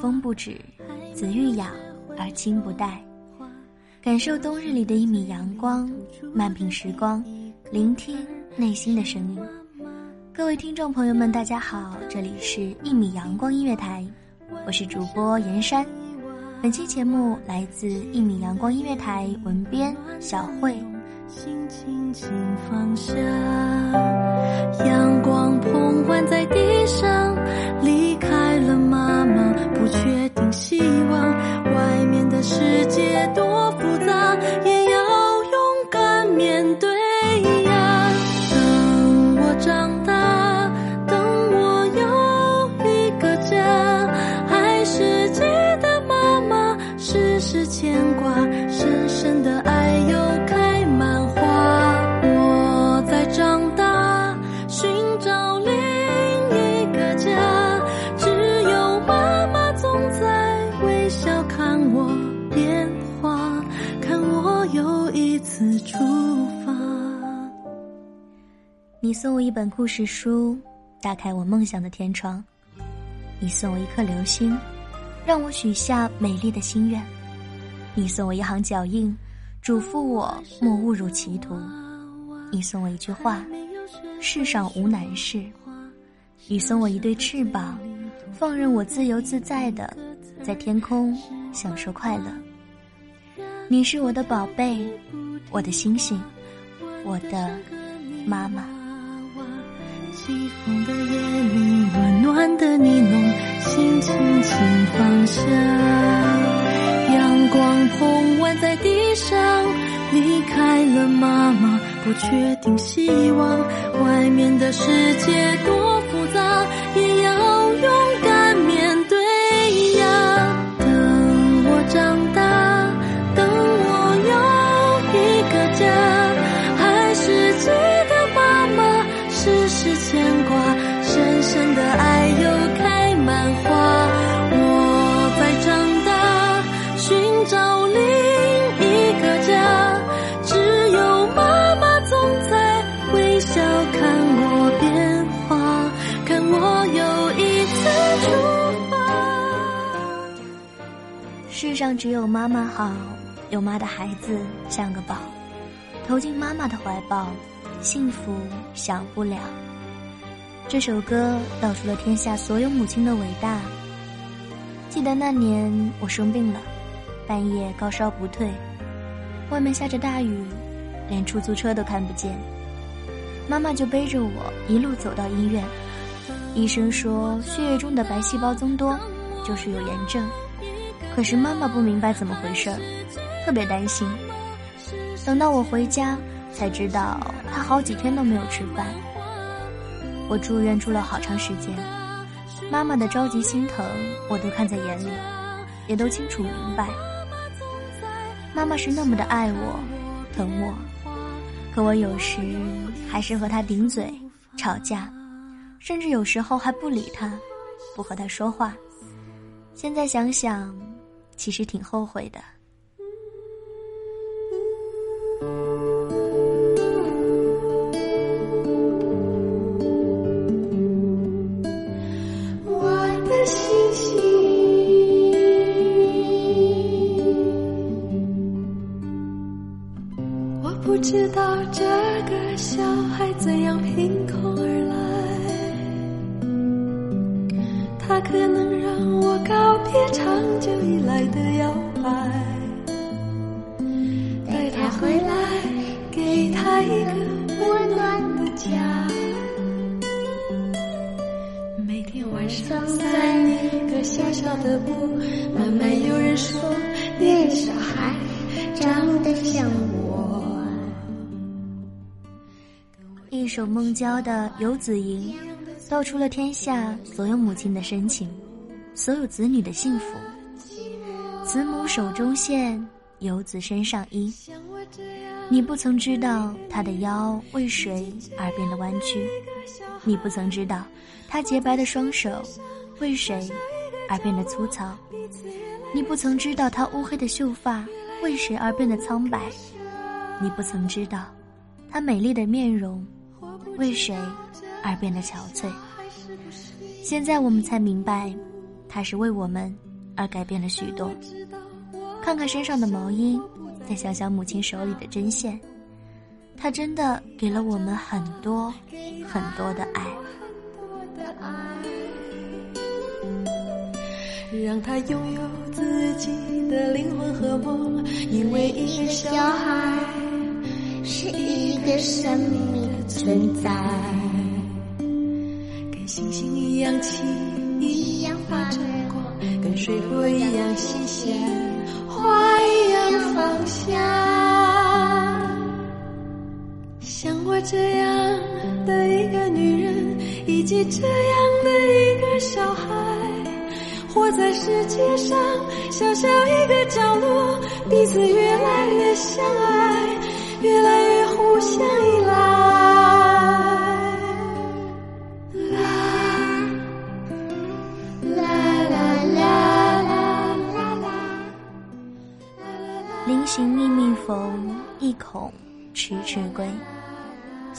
风不止，子欲养而亲不待。感受冬日里的一米阳光，慢品时光，聆听内心的声音。各位听众朋友们，大家好，这里是《一米阳光音乐台》，我是主播严山。本期节目来自《一米阳光音乐台》文编小慧。心轻轻放下，阳光送我一本故事书，打开我梦想的天窗；你送我一颗流星，让我许下美丽的心愿；你送我一行脚印，嘱咐我莫误入歧途；你送我一句话，世上无难事；你送我一对翅膀，放任我自由自在的在天空享受快乐。你是我的宝贝，我的星星，我的妈妈。微风的夜里，暖暖的呢侬，心轻轻放下。阳光捧弯在地上，离开了妈妈，不确定希望，外面的世界多复杂，世上只有妈妈好，有妈的孩子像个宝，投进妈妈的怀抱，幸福享不了。这首歌道出了天下所有母亲的伟大。记得那年我生病了，半夜高烧不退，外面下着大雨，连出租车都看不见，妈妈就背着我一路走到医院。医生说血液中的白细胞增多，就是有炎症。可是妈妈不明白怎么回事儿，特别担心。等到我回家，才知道她好几天都没有吃饭。我住院住了好长时间，妈妈的着急心疼我都看在眼里，也都清楚明白。妈妈是那么的爱我，疼我，可我有时还是和她顶嘴、吵架，甚至有时候还不理她，不和她说话。现在想想，其实挺后悔的。我的星星我不知道这个小孩怎样凭空而来他可能告别长久以来的摇摆，带他回来，给他一个温暖的家。每天晚上在一个小小的屋，慢慢有人说那个小孩长得像我。一首孟郊的《游子吟》，道出了天下所有母亲的深情。所有子女的幸福。慈母手中线，游子身上衣。你不曾知道他的腰为谁而变得弯曲，你不曾知道他洁白的双手为谁。而变得粗糙，你不曾知道她乌黑的秀发为谁而变得苍白，你不曾知道，她美丽的面容为谁而变得憔悴。现在我们才明白，他是为我们而改变了许多。看看身上的毛衣，再想想母亲手里的针线，他真的给了我们很多很多的爱。让他拥有自己的灵魂和梦，因为一个小孩是一个生命的存在，跟星星一样轻，盈发着光，跟水果一样新鲜，花一样芳香。像我这样的一个女人，以及这样的一个小孩。活在世界上小小一个角落，彼此越来越相爱，越来越互相依赖。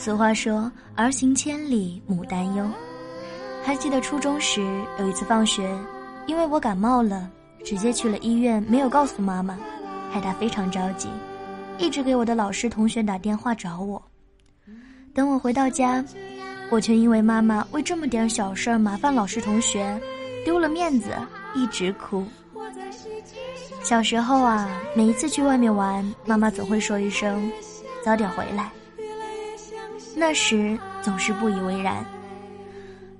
俗话说：“儿行千里母担忧。”还记得初中时有一次放学。因为我感冒了，直接去了医院，没有告诉妈妈，害她非常着急，一直给我的老师同学打电话找我。等我回到家，我却因为妈妈为这么点小事儿麻烦老师同学，丢了面子，一直哭。小时候啊，每一次去外面玩，妈妈总会说一声“早点回来”，那时总是不以为然。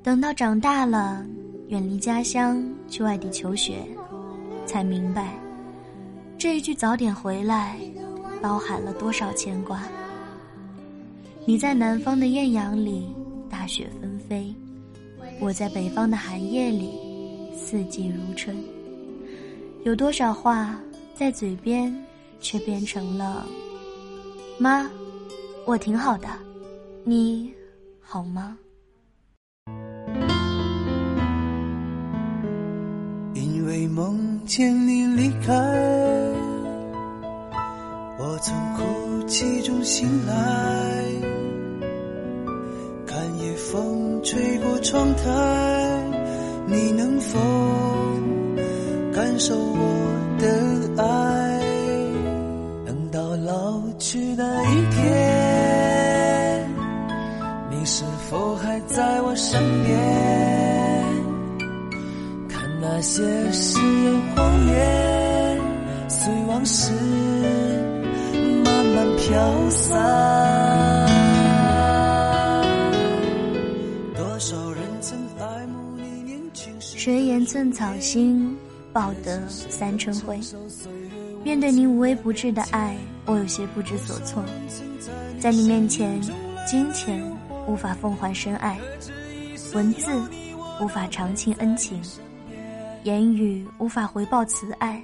等到长大了。远离家乡去外地求学，才明白，这一句“早点回来”，包含了多少牵挂。你在南方的艳阳里，大雪纷飞；我在北方的寒夜里，四季如春。有多少话在嘴边，却变成了“妈，我挺好的，你好吗？”因为梦见你离开，我从哭泣中醒来，看夜风吹过窗台，你能否感受我的爱？等到老去那一天，否还在我身边？看那些誓言谎言，随往事慢慢飘散。多少人曾爱慕你年轻时。谁言寸草心，报得三春晖。面对你无微不至的爱，我有些不知所措。在你面前，金钱无法奉还深爱，文字无法长情恩情。言语无法回报慈爱，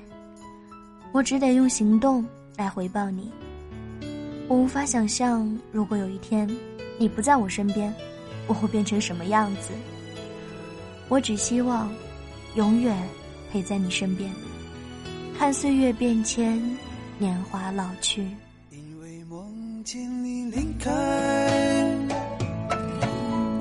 我只得用行动来回报你。我无法想象，如果有一天你不在我身边，我会变成什么样子。我只希望永远陪在你身边，看岁月变迁，年华老去。因为梦见你离开，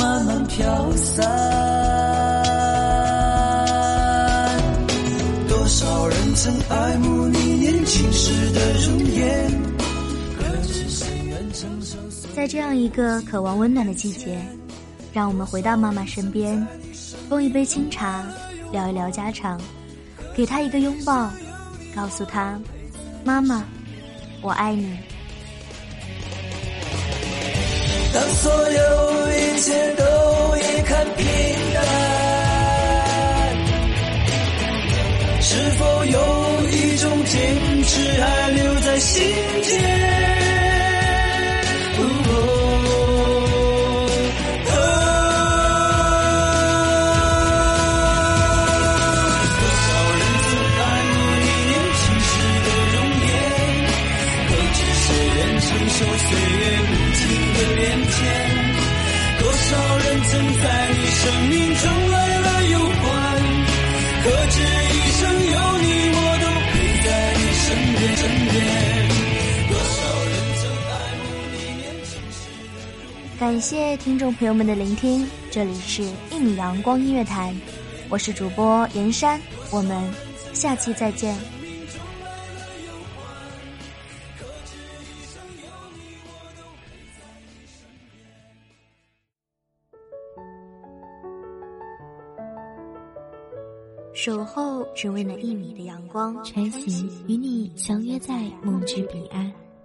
慢慢飘散。多少人曾爱慕你年轻时的容颜。在这样一个渴望温暖的季节，让我们回到妈妈身边，奉一杯清茶，聊一聊家常，给她一个拥抱，告诉她：“妈妈，我爱你。”当所有听见我多少人曾爱慕你年轻时的容颜可知谁愿承受岁月无情的变迁多少人曾在你生命中来感谢听众朋友们的聆听，这里是一米阳光音乐台，我是主播严山，我们下期再见。守候只为那一米的阳光，穿行与你相约在梦之彼岸。